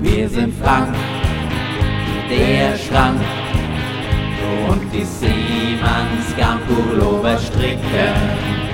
Wir sind Frank, der Schrank und die Siemens Gampullover stricken.